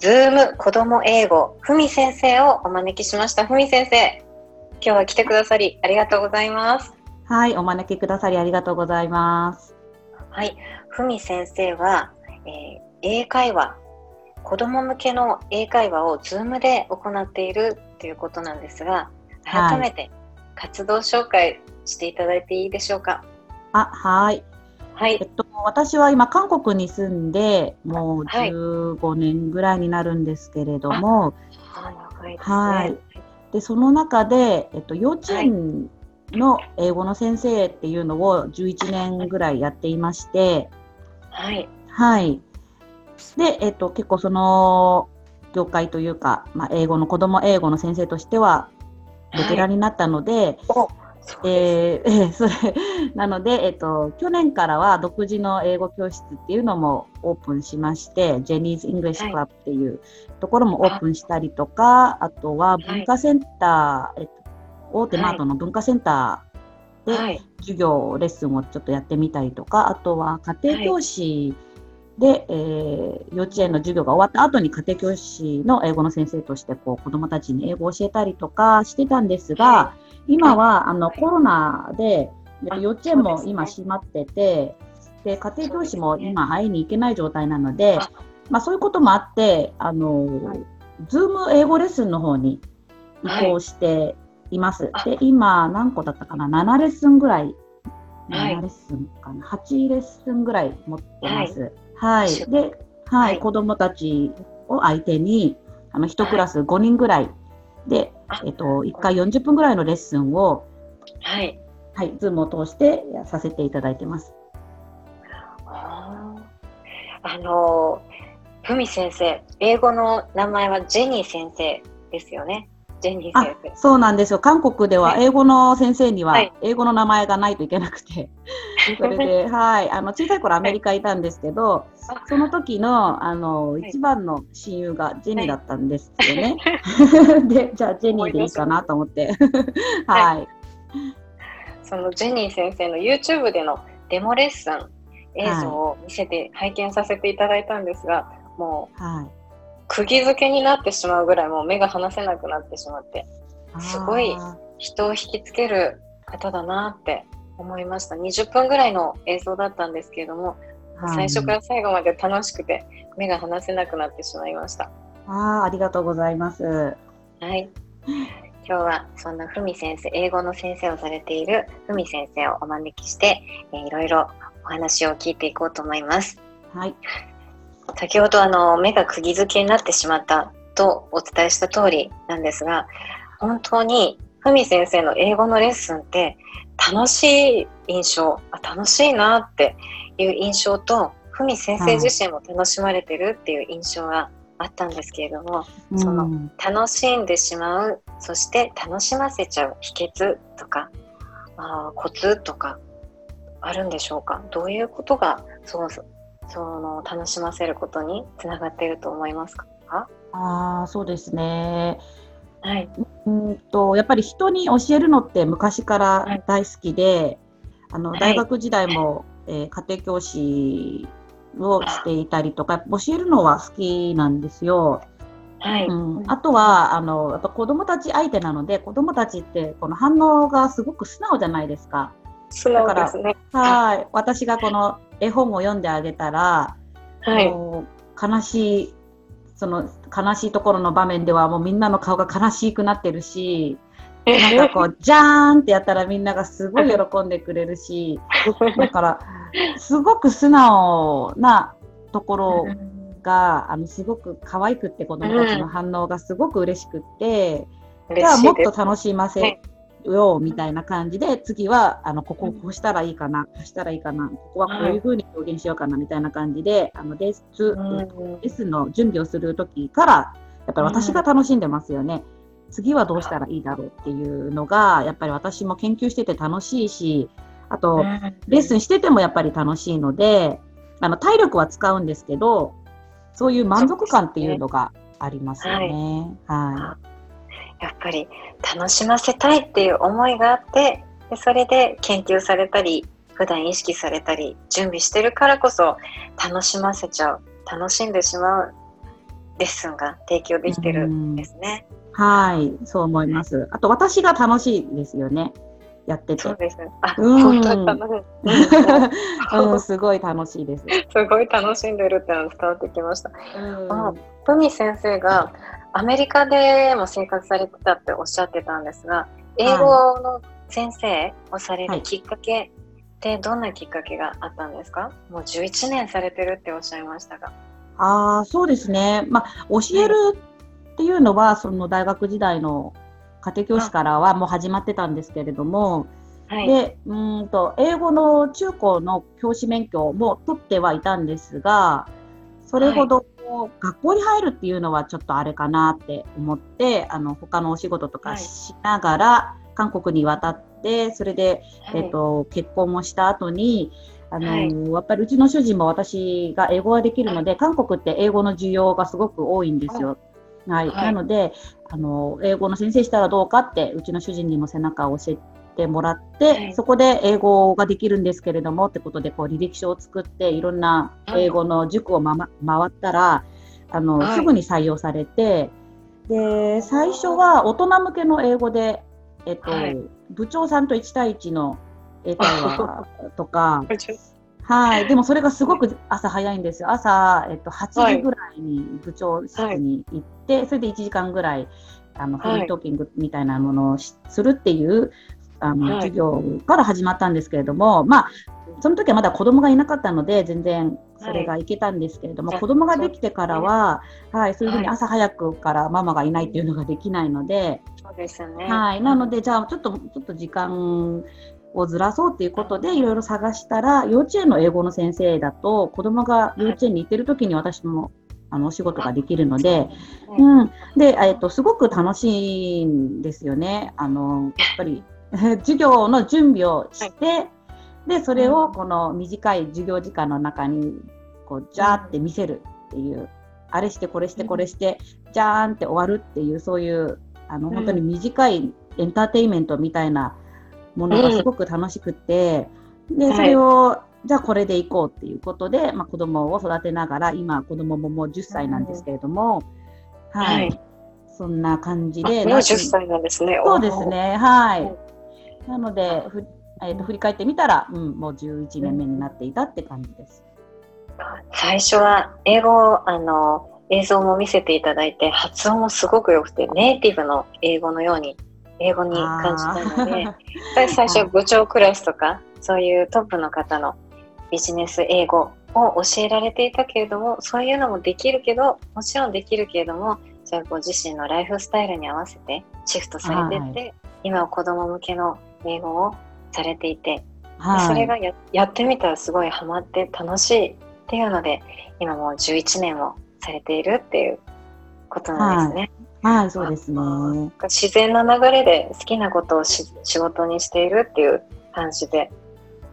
Zoom 子供英語、ふみ先生をお招きしました。ふみ先生、今日は来てくださりありがとうございます。はい、お招きくださりありがとうございます。はい、ふみ先生は、えー、英会話、子供向けの英会話を Zoom で行っているということなんですが、改めて活動紹介していただいていいでしょうか？あ、はい。はい。えっと、私は今、韓国に住んで、もう15年ぐらいになるんですけれども、はい。はい。で、その中で、えっと、幼稚園の英語の先生っていうのを11年ぐらいやっていまして、はい。はい。で、えっと、結構その、業界というか、まあ、英語の子供英語の先生としては、ベテランになったので、はいえー、それ なので、えっと、去年からは独自の英語教室っていうのもオープンしまして、 Jenny's English Club っていうところもオープンしたりとか、あとは文化センター、えっと、大手マートの文化センターで授業、レッスンをちょっとやってみたりとか、あとは家庭教師で、えー、幼稚園の授業が終わった後に家庭教師の英語の先生としてこう子どもたちに英語を教えたりとかしてたんですが、今はあのコロナで幼稚園も今閉まってて、で家庭教師も今会いに行けない状態なので、まあ、そういうこともあって、あの、はい、ズーム英語レッスンの方に移行しています。はい、で、今何個だったかな ?7 レッスンぐらい、7レッスンかな ?8 レッスンぐらい持ってます。はい。はい、で、はい、子供たちを相手に、あの、1クラス5人ぐらい。で、えっと、1回40分ぐらいのレッスンを、はい。はい、ズームを通してさせていただいてます。あの、ふみ先生、英語の名前はジェニー先生ですよね。ジェニー先生。そうなんですよ。韓国では英語の先生には英語の名前がないといけなくて、それで、はい、あの小さい頃アメリカいたんですけど、その時のあの一番の親友がジェニーだったんですよね。で、じゃあジェニーでいいかなと思って、はい。そのジェニー先生の YouTube でのデモレッスン映像を見せて拝見させていただいたんですが、もう、はい、釘付けになってしまうぐらいもう目が離せなくなってしまってすごい人を引きつける方だなって思いました。20分ぐらいの映像だったんですけれども、はい、最初から最後まで楽しくて目が離せなくなってしまいました。あありがとうございます。はい。今日はそんなふみ先生英語の先生をされているふみ先生をお招きして、えー、いろいろお話を聞いていこうと思います。はい先ほどあの目が釘付けになってしまったとお伝えした通りなんですが本当にふみ先生の英語のレッスンって楽しい印象あ楽しいなっていう印象とふみ先生自身も楽しまれてるっていう印象があったんですけれども、うん、その楽しんでしまうそして楽しませちゃう秘訣とかあコツとかあるんでしょうか？どういうことがそうその楽しませることにつながっていると思いますか？あそうですね。はい、うんとやっぱり人に教えるのって昔から大好きで、はい、あの大学時代も、はい、えー、家庭教師をしていたりとか教えるのは好きなんですよ。はいうん、あとはあのやっぱ子どもたち相手なので子どもたちってこの反応がすごく素直じゃないですか。素直ですね。はい私がこの絵本を読んであげたら、はい、悲しいその悲しいところの場面ではもうみんなの顔が悲しくなってるし、なんかこう、じゃーんってやったらみんながすごい喜んでくれるし、だから、すごく素直なところが、あの、すごく可愛くって子供たちの反応がすごく嬉しくって、じゃあもっと楽しませようみたいな感じで、次は、あの、ここをこうしたらいいかな、こうしたらいいかな、ここはこういう風に表現しようかなみたいな感じで、あの、レッスン、レッスンの準備をするときから、やっぱり私が楽しんでますよね。次はどうしたらいいだろうっていうのが、やっぱり私も研究してて楽しいし、あと、レッスンしててもやっぱり楽しいので、あの、体力は使うんですけど、そういう満足感っていうのがありますよね。はやっぱり楽しませたいっていう思いがあってでそれで研究されたり普段意識されたり準備してるからこそ楽しませちゃう楽しんでしまうレッスンが提供できてるんですね。はい、そう思います。あと私が楽しいですよね。やってて。そうです。あ、うん本当に楽しい。うん、すごい楽しいです。すごい楽しんでるってのが伝わってきました。うんあプミ先生がアメリカでも生活されてたっておっしゃってたんですが、英語の先生をされるきっかけってどんなきっかけがあったんですか？もう11年されてるっておっしゃいましたが。ああ、そうですね。まあ、教えるっていうのは、その大学時代の家庭教師からはもう始まってたんですけれども、はい。で、うーんと、英語の中高の教師免許も取ってはいたんですが、それほど学校に入るっていうのはちょっとあれかなって思って、あの、他のお仕事とかはいしながら、韓国に渡って、それで、はいえっと、結婚もした後に、あのはいやっぱりうちの主人も私が英語ができるので、韓国って英語の需要がすごく多いんですよ。はい。はいなので、あの、英語の先生したらどうかって、うちの主人にも背中を押してもらって、はい。そこで英語ができるんですけれどもってことで、こう、履歴書を作って、いろんな英語の塾を、まま、回ったら、あの、はい。すぐに採用されて、で、最初は大人向けの英語で、えっと、はい。部長さんと1対1の英会話とか、はい。でもそれがすごく朝早いんですよ。朝、えっと、8時ぐらいに部長室に行って、それで1時間ぐらい、あの、フはい。リートーキングみたいなものをしするっていう、あの、はい授業から始まったんですけれども、まあ、その時はまだ子供がいなかったので、全然それがいけたんですけれども、はい子供ができてからは、はい、そういうふうにはい朝早くからママがいないっていうのができないので、そうですよね。はい。なので、じゃあ、ちょっと、ちょっと時間をずらそうっていうことで、いろいろ探したら、幼稚園の英語の先生だと、子供が幼稚園に行ってる時に私も、あの、お仕事ができるので、はいうん。で、えっと、すごく楽しいんですよね。あの、やっぱり、授業の準備をして、で、それをこの短い授業時間の中に、こう、ジャーって見せるっていう、あれして、これして、これして、じゃーんって終わるっていう、そういう、あの、うん本当に短いエンターテインメントみたいなものがすごく楽しくて、で、はい。それを、じゃあこれでいこうっていうことで、まあ、子供を育てながら、今、子供ももう10歳なんですけれども、はい。はい。そんな感じあで、もう10歳なんですね。そうですね、はい。うん。なので、ふえーと振り返ってみたら、うん、もう11年目になっていたって感じです。最初は英語あの映像も見せていただいて発音もすごく良くてネイティブの英語のように英語に感じたので最最初部長クラスとかそういうトップの方のビジネス英語を教えられていたけれどもそういうのもできるけどもちろんできるけれどもじゃあご自身のライフスタイルに合わせてシフトされてって、今は子供向けの英語をされていてはい。それがややってみたらすごいハマって楽しいっていうので今もう11年をされているっていうことなんですね。はい、そうですね。自然な流れで好きなことをし仕事にしているっていう感じで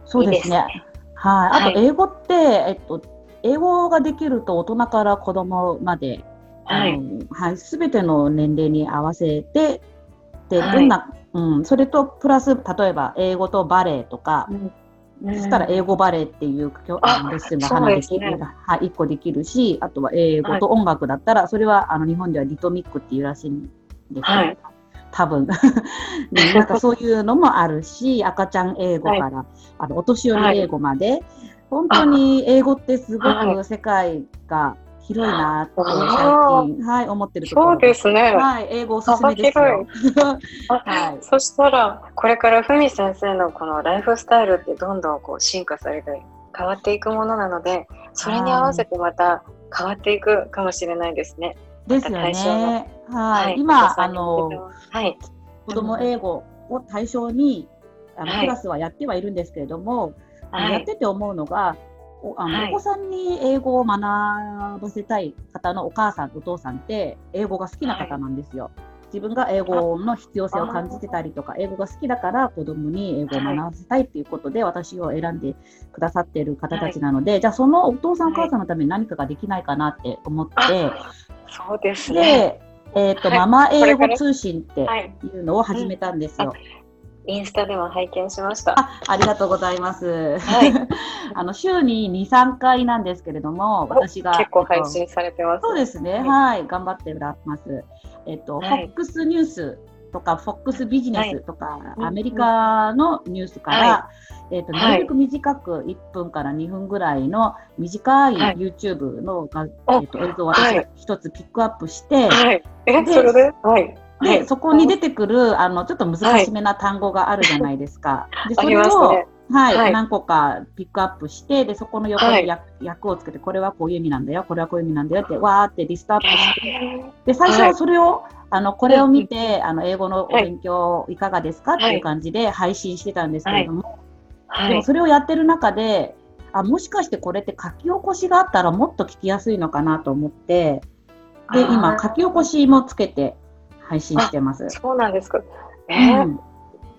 そうですね。いいですねはい。あと、はい英語って、えっと、英語ができると大人から子供まで、はいあのはい、すべての年齢に合わせて、で、はいどんな、うん、それとプラス、例えば英語とバレエとか、そしたら英語バレエっていうレッスンがね。できる、はい、1個できるし、あとは英語と音楽だったら、それはあの日本ではリトミックっていうらしいんですけど、はい。多分。ねなんかそういうのもあるし、赤ちゃん英語から、あのお年寄り英語まで、本当に英語ってすごはい。く世界が広いなって最近、はい、思ってるところそうですね。はい、英語おすすめですよ。はい、そしたら、これからふみ先生のこのライフスタイルってどんどんこう進化されて変わっていくものなので、それに合わせてまた変わっていくかもしれないですね。ですよね。はい、今、あの、はい、子供英語を対象に、あの、クラスはやってはいるんですけれども、はい、やってて思うのが、おあの、はい、お子さんに英語を学ばせたい方のお母さんお父さんって英語が好きな方なんですよ。はい、自分が英語の必要性を感じてたりとか英語が好きだから子供に英語を学ばせたいっていうことで、私を選んでくださっている方たちなので、じゃあそのお父さんお母さんのために何かができないかなって思って、そうですね。えっ、ー、と、ママ英語通信っていうのを始めたんですよ。インスタでも拝見しました。あありがとうございます。はい、あの週に2、3回なんですけれども、私が。結構配信されてます。そうですね、はい、はい、頑張ってらます。えっと、はい、FOX ニュースとか、FOX ビジネスとか、はい、アメリカのニュースから、えっと、なるべく短く1分から2分ぐらいの短い YouTube の、えっと、映像を私が一つピックアップして、はい、え、それで？はい。で、はい、そこに出てくるあのちょっと難しめな単語があるじゃないですか。でそれを、ね、はい、はい、何個かピックアップして、でそこの横に訳をつけて、これはこういう意味なんだよ、これはこういう意味なんだよって、わーってリストアップして、で最初はそれを、あのこれを見て、あの英語のお勉強いかがですか？っていう感じで配信してたんですけれども、でもそれをやってる中で、あもしかしてこれって書き起こしがあったらもっと聞きやすいのかなと思って、で今書き起こしもつけて配信してます。そうなんですか。えー、うん、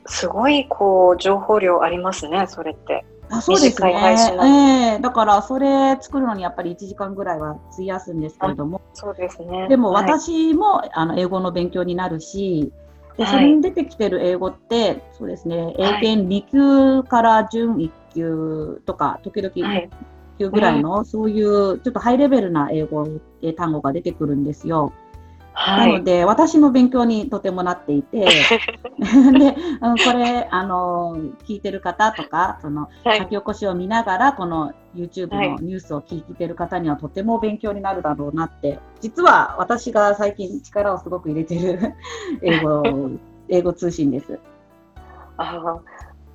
すごいこう情報量ありますね、それって。あそうですね、えー、だからそれ作るのにやっぱり1時間ぐらいは費やすんですけれども。そうですね。でも私も、はい、あの英語の勉強になるしでそれに出てきてる英語って、はい、そうですね英検2級から準1級とか時々1級ぐらいの、はい、そういうちょっとハイレベルな英語単語が出てくるんですよ。はい、なので、私の勉強にとてもなっていて、で、これ、あの、聞いてる方とか、その、書き起こしを見ながら、この YouTube のニュースを聞いてる方にはとても勉強になるだろうなって、実は私が最近力をすごく入れてる 英語、英語通信です。あ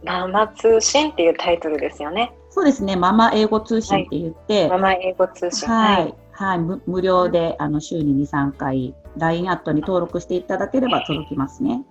ママ通信っていうタイトルですよね。そうですね、ママ英語通信って言って、はい、ママ英語通信。はい。はい、無料であの週に2、3回 LINE アットに登録していただければ届きますね。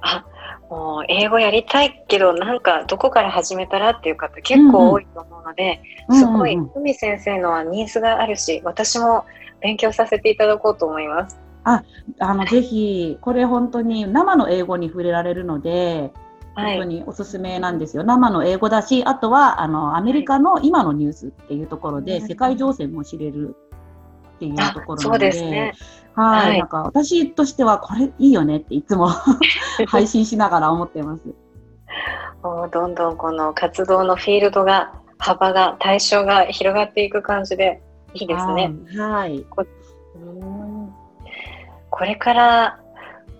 あもう英語やりたいけどなんかどこから始めたらっていう方結構多いと思うので、うんうん、すごい海先生のはニーズがあるし私も勉強させていただこうと思います。ああのぜひこれ本当に生の英語に触れられるので本当におすすめなんですよ、はい、生の英語だしあとはあのアメリカの今のニュースっていうところで、世界情勢も知れるっていうところなので、ね、はい、なんか私としてはこれいいよねっていつも 配信しながら思ってます。もどんどんこの活動のフィールドが幅が対象が広がっていく感じでいいですね。はい。ここれから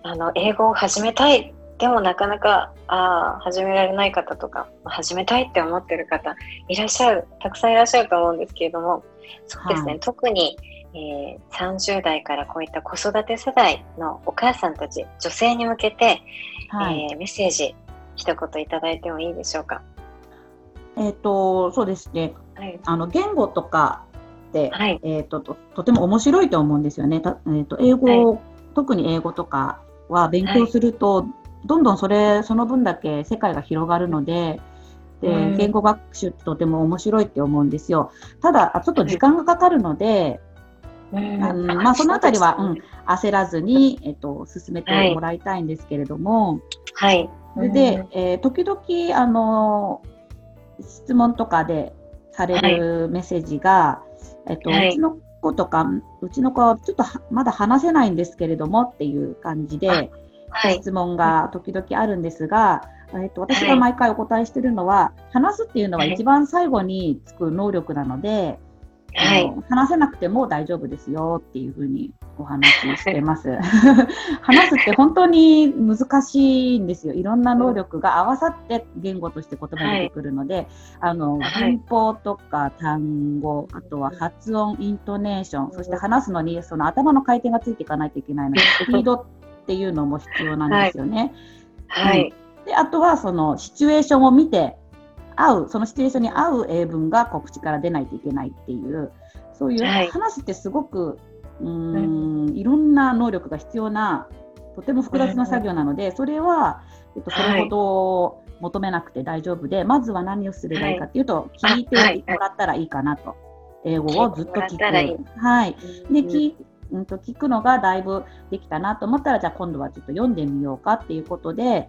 あの英語を始めたいでもなかなかあ始められない方とか始めたいって思ってる方いらっしゃるたくさんいらっしゃると思うんですけれどもそうですね、はい、特にえー、30代からこういった子育て世代のお母さんたち女性に向けて、はい、えー、メッセージ一言いただいてもいいでしょうか？えっ、ー、とそうですね、はい、あの言語とかって、はい、えーと、ととても面白いと思うんですよね。たえーと、英語、はい、特に英語とかは勉強すると、どんどんそれその分だけ世界が広がるので。で言語学習ってとても面白いって思うんですよ。ただ、ちょっと時間がかかるので、うん。まあ、そのあたりは、うん、焦らずに、えっと、進めてもらいたいんですけれども、はい。それで、えー、時々、あの、質問とかでされるメッセージが、えっと、はい、うちの子とか、うちの子はちょっとまだ話せないんですけれどもっていう感じで、はい、質問が時々あるんですが、えっと、私が毎回お答えしているのは、話すっていうのは一番最後につく能力なので、はいあの話せなくても大丈夫ですよっていうふうにお話ししてます。話すって本当に難しいんですよ。いろんな能力が合わさって言語として言葉に出てくるので、あのはい文法とか単語、あとは発音、イントネーション、そして話すのにその頭の回転がついていかないといけないので、スピードっていうのも必要なんですよね。はい。であとはそのシチュエーションを見て合うそのシチュエーションに合う英文がこう口から出ないといけないっていうそういうはい。話すってすごくうーんいろんな能力が必要なとても複雑な作業なのでそれは、えっと、それほど求めなくて大丈夫で、まずは何をすればいいかっていうと、聞いてはい。もらったらいいかなと。英語をずっと聞く。はい。で、うん。聞うんと聞くのがだいぶできたなと思ったら、じゃあ今度はちょっと読んでみようかっていうことで、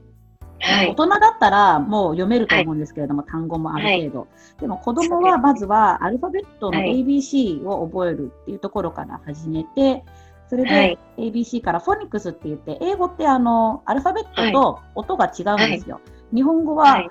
はい。大人だったらもう読めると思うんですけれども、単語もある程度。でも子供はまずはアルファベットのはい。ABC を覚えるっていうところから始めて、それではい。ABC からフォニックスって言って、英語ってあのアルファベットと音が違うんですよ。日本語ははい。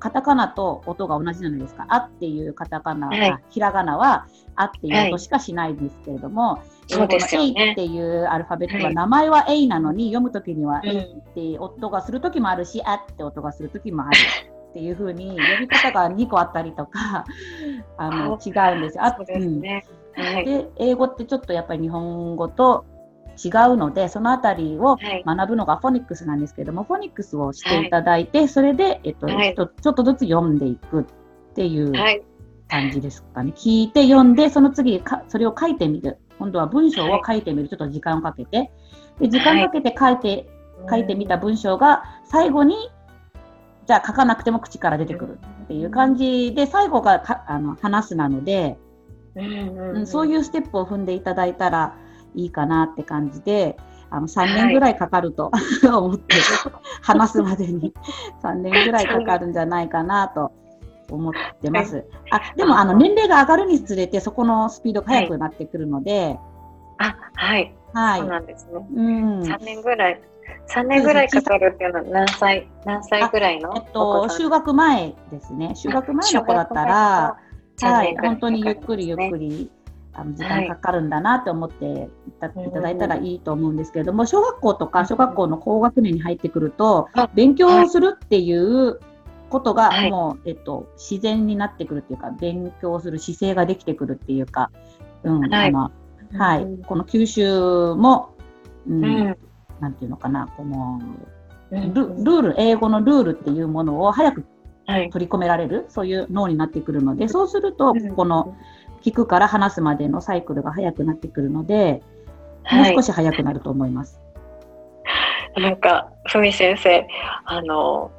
カタカナと音が同じじゃないですか。あっていうカタカナ、ひらがなはあっていう音しかしないんですけれども、そうですよ英語の A ねっていうアルファベットは、はい名前は A なのに読むときにはうん A って音がするときもあるし、あって音がするときもあるっていうふうに呼び方が2個あったりとか あの違うんですよ。あそうですね。うんはい。で英語ってちょっとやっぱり日本語と違うのでそのあたりをはい。学ぶのがフォニックスなんですけどもフォニックスをしていただいて、それで、えっとはいちょっとずつ読んでいくっていうはい。感じですかね。聞いて読んでその次かそれを書いてみる。今度は文章を書いてみる。ちょっと時間をかけて。で時間かけて書いて、書いてみた文章が最後にじゃあ書かなくても口から出てくる。っていう感じで最後がかあの話すなので、うんそうういうステップを踏んでいただいたらいいかなって感じであの3年ぐらいかかると、思って話すまでに。3年ぐらいかかるんじゃないかなと思ってます。あでもあの年齢が上がるにつれてそこのスピードが速くなってくるので、あ、はい。はい、そうなんですね。うん、三年ぐらい。三年ぐらいかかるっていうのは何歳何歳ぐらいのえっおと就学前ですね。就学前の子だったら。はい、本当にゆっくりゆっくり。りあの時間かかるんだなって思っていた,、だいたらいいと思うんですけれども、小学校とか小学校の高学年に入ってくるとあ、勉強をするっていうことがはい。もう、えっと、自然になってくるっていうか、勉強する姿勢ができてくるっていうか、うんはい。あのはい。うん。この吸収も、うんうん。なんていうのかな、このうん。ルルール、英語のルールっていうものを早くはい。取り込められる、そういう脳になってくるので、そうすると、うん。この聞くから話すまでのサイクルが早くなってくるので、もうはい少し早くなると思います。なんか、ふみ先生、あの、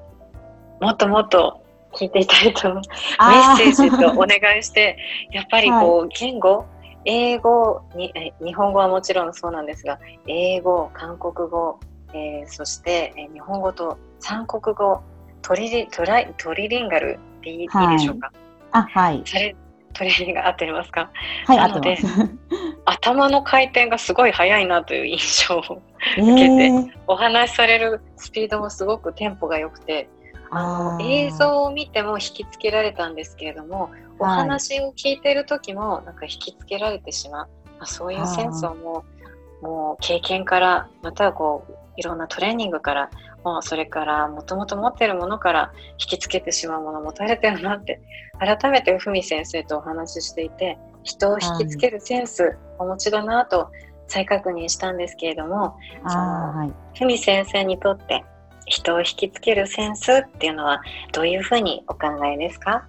もっともっと聞いていたいと思う。メッセージとお願いして、やっぱりこう、言語、英語に、え日本語はもちろんそうなんですが、英語、韓国語、えーそして、えー日本語と三国語、トリリトライトリリンガルっていい,、でしょうか？あ、はい。それトリリンガル合ってますか？はい、なので。頭の回転がすごい速いなという印象をえ受けてー、お話しされるスピードもすごくテンポが良くてあの映像を見ても引きつけられたんですけれどもおはい。話を聞いてる時もなんか引きつけられてしまう、まあ、そういうセンスをもうもう経験からまたはこういろんなトレーニングからもうそれからもともと持ってるものから引きつけてしまうものを持たれてるなって改めてふみ先生とお話ししていて人を引きつけるセンスお持ちだなと再確認したんですけれどもあー、はい。ふみ先生にとって人を引きつけるセンスっていうのはどういうふうにお考えですか？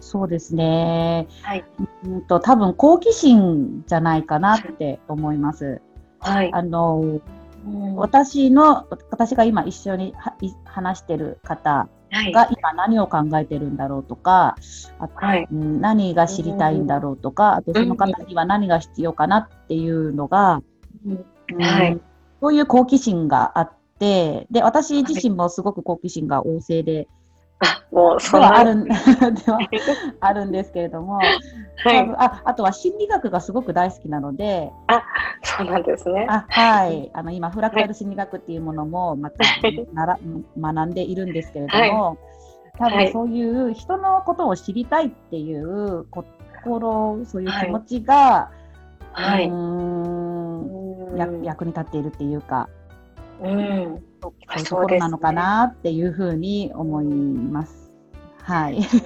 そうですね。はい。うんと、多分好奇心じゃないかなって思います。はい。あの、うん。私の、私が今一緒にはい話してる方はい。が今何を考えてるんだろうとか、あはい。うん何が知りたいんだろうとか、あとその方には何が必要かなっていうのが、うん。はい。そういう好奇心があって、で、私自身もすごく好奇心が旺盛で、あもうではあるん ではあるんですけれども、はい。ああとは心理学がすごく大好きなので、そうなんですね。あはい、あの今、フラクタル心理学っていうものもまたなら学んでいるんですけれども、多はい。分そういう人のことを知りたいっていうこ心、そういう気持ちが、はい。うーんや役に立っているっていうか、うん。そういうところなのかなっていうふうに思います。はい。です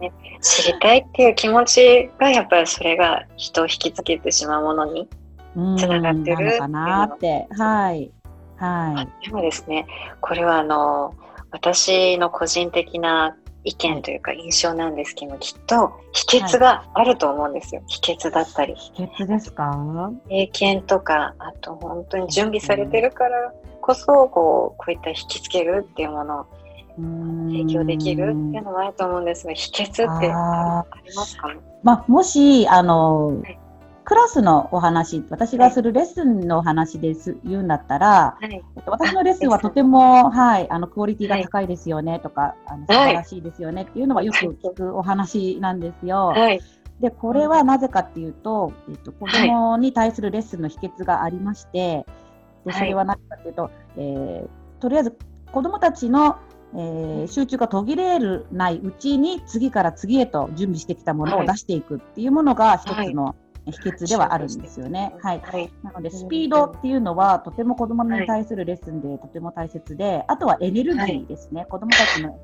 ね。知りたいっていう気持ちがやっぱりそれが人を引きつけてしまうものに。うんつながってるなのかなって。はい。はい。でもですね、これはあの私の個人的な意見というか印象なんですけど、きっと秘訣があると思うんですよ。秘訣だったり、秘訣ですか？経験とか、あと本当に準備されてるからこそこうこういった引きつけるっていうものを提提供できるっていうのはあると思うんですが、秘訣ってあありますか？まあ、もし、あのはい、クラスのお話、私がするレッスンのお話です言うんだったら、はい。えっと私のレッスンはとても、はい、あの、クオリティが高いですよねとか、あの素晴らしいですよねっていうのはよく聞くお話なんですよ。はい。で、これはなぜかっていうと、えっと、子供に対するレッスンの秘訣がありまして、で、それは何かっていうと、えーとりあえず子供たちの、えー集中が途切れるないうちに次から次へと準備してきたものを出していくっていうものが一つの秘訣ではあるんですよね。はい。はい。なので、スピードっていうのはとても子供に対するレッスンでとても大切で、あとはエネルギーですね。子供たちの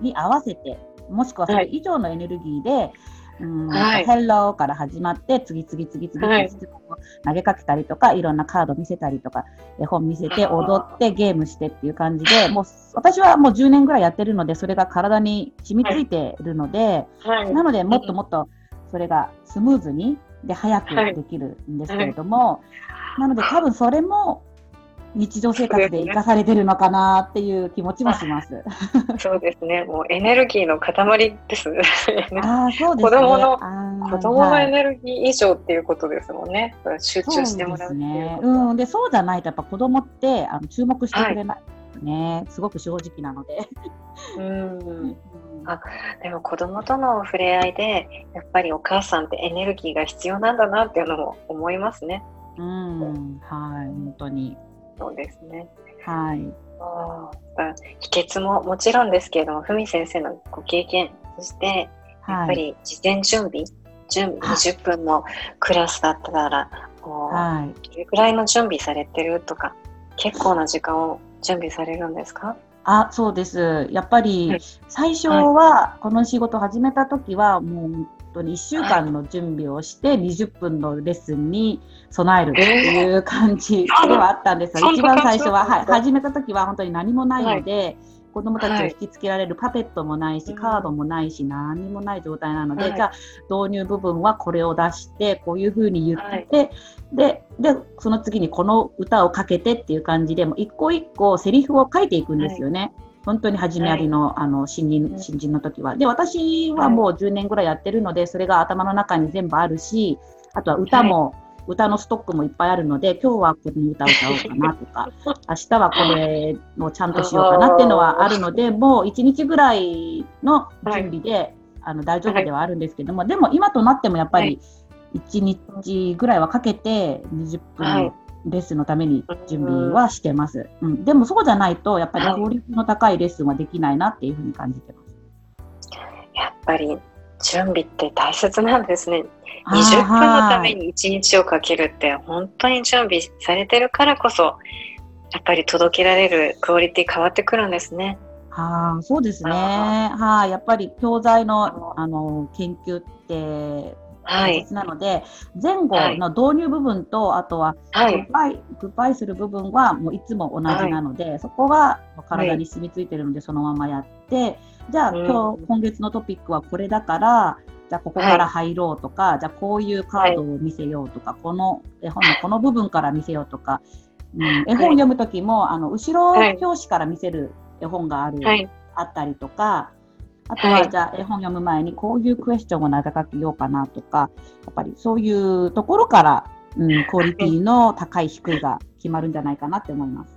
に合わせて、もしくはそれ以上のエネルギーで、うん、はい。Hello から始まって、次々次々はい。と質問を投げかけたりとか、いろんなカード見せたりとか、絵本見せて、踊って、ゲームしてっていう感じで、もう私はもう10年ぐらいやってるので、それが体に染みついてるので、はい。なので、もっともっとそれがスムーズに、で、早くできるんですけれども、なので、多分それも日常生活で生かされてるのかなっていう気持ちもします。そうですね。もうエネルギーの塊ですね。ああ、そうですね。子供の子供のはいエネルギー以上っていうことですもんね。集中してもらうっていうね。うん、で、そうじゃないと、やっぱ子供ってあの注目してくれないですね、すごく正直なので。うんあでも子供との触れ合いでやっぱりお母さんってエネルギーが必要なんだなっていうのも思いますね。うん、はい、本当に。そうですね。はい。あー秘訣ももちろんですけれども、ふみ先生のご経験、そしてやっはい。ぱり事前準備、準備20分のクラスだったら、こうはい。どれくらいの準備されてるとか、結構な時間を準備されるんですか？あ、そうです。やっぱり、はい最初は、この仕事を始めた時は、もう本当に1週間の準備をして、20分のレッスンに備えるっていう感じではあったんですよ。そんな一番最初は、はい、始めた時は本当に何もないので、子供たちを引きつけられるパペットもないし、うん。カードもないし、何もない状態なので、はい。じゃあ、導入部分はこれを出して、こういうふうに言って、で、で、その次にこの歌をかけてっていう感じで、もう一個一個セリフを書いていくんですよね。本当に始めありの,、あの新人うん。新人の時は。で、私はもう10年ぐらいやってるので、それが頭の中に全部あるし、あとは歌も、歌のストックもいっぱいあるので、今日はこの歌を歌おうかなとか、明日はこれをちゃんとしようかなっていうのはあるので、もう1日ぐらいの準備で、あの大丈夫ではあるんですけども、でも今となってもやっぱり1日ぐらいはかけて20分レッスンのために準備はしてます。うん、でもそうじゃないと、やっぱりクオリティの高いレッスンはできないなっていうふうに感じてます。やっぱり準備って大切なんですね。あー20分のためはいに1日をかけるって本当に準備されてるからこそやっぱり届けられるクオリティ変わってくるんですね。はあ、そうですね。あはい、やっぱり教材のあの研究ってなので、前後の導入部分と、あとははい。グッバイ、グッバイする部分はもういつも同じなので、そこが体に染みついてるので、そのままやって、じゃあ、うん。今日、今月のトピックはこれだから、じゃあここから入ろうとか、じゃあこういうカードを見せようとか、この絵本の この部分から見せようとか、うん、絵本読むときも、あの後ろはい。表紙から見せる絵本がある、はい。あったりとか、あとは、はいじゃあ絵本読む前にこういうクエスチョンを投げかけようかなとか、やっぱりそういうところから、うん、クオリティの高い低いが決まるんじゃないかなって思います。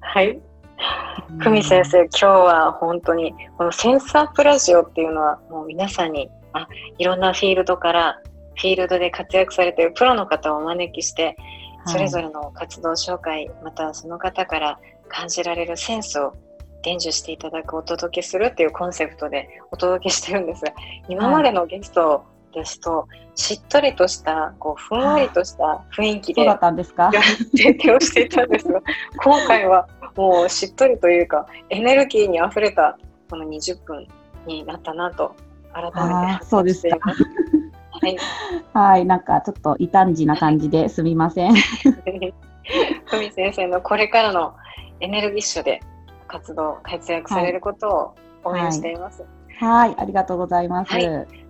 はい。うん久美先生、今日は本当にこのセンサープラジオっていうのはもう皆さんにあいろんなフィールドからフィールドで活躍されているプロの方をお招きしてそれぞれの活動紹介、またその方から感じられるセンスを伝授していただくお届けするっていうコンセプトでお届けしてるんですが今までのゲストをですとしっとりとしたこうふんわりとした雰囲気でそうだったんですか？提供していたんですが今回はもうしっとりというかエネルギーにあふれたこの20分になったなと改めてそうですか。はい。はい、なんかちょっと異端児な感じですみません。久美先生のこれからのエネルギッシュで活動活躍されることを応援しています。はい、ありがとうございます。はい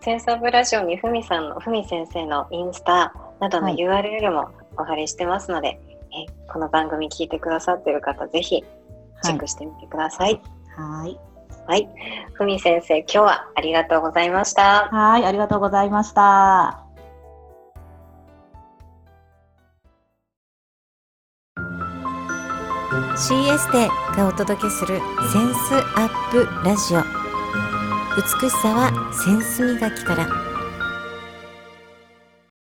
センサーブラジオにふみさんのふみ先生のインスタなどのはい URL もお貼りしてますので、えこの番組聞いてくださっている方ぜひチェックしてみてください。はい、はい、ふみ先生今日はありがとうございました。はい、ありがとうございました。CS でがお届けするセンスアップラジオ。美しさはセンス磨きから。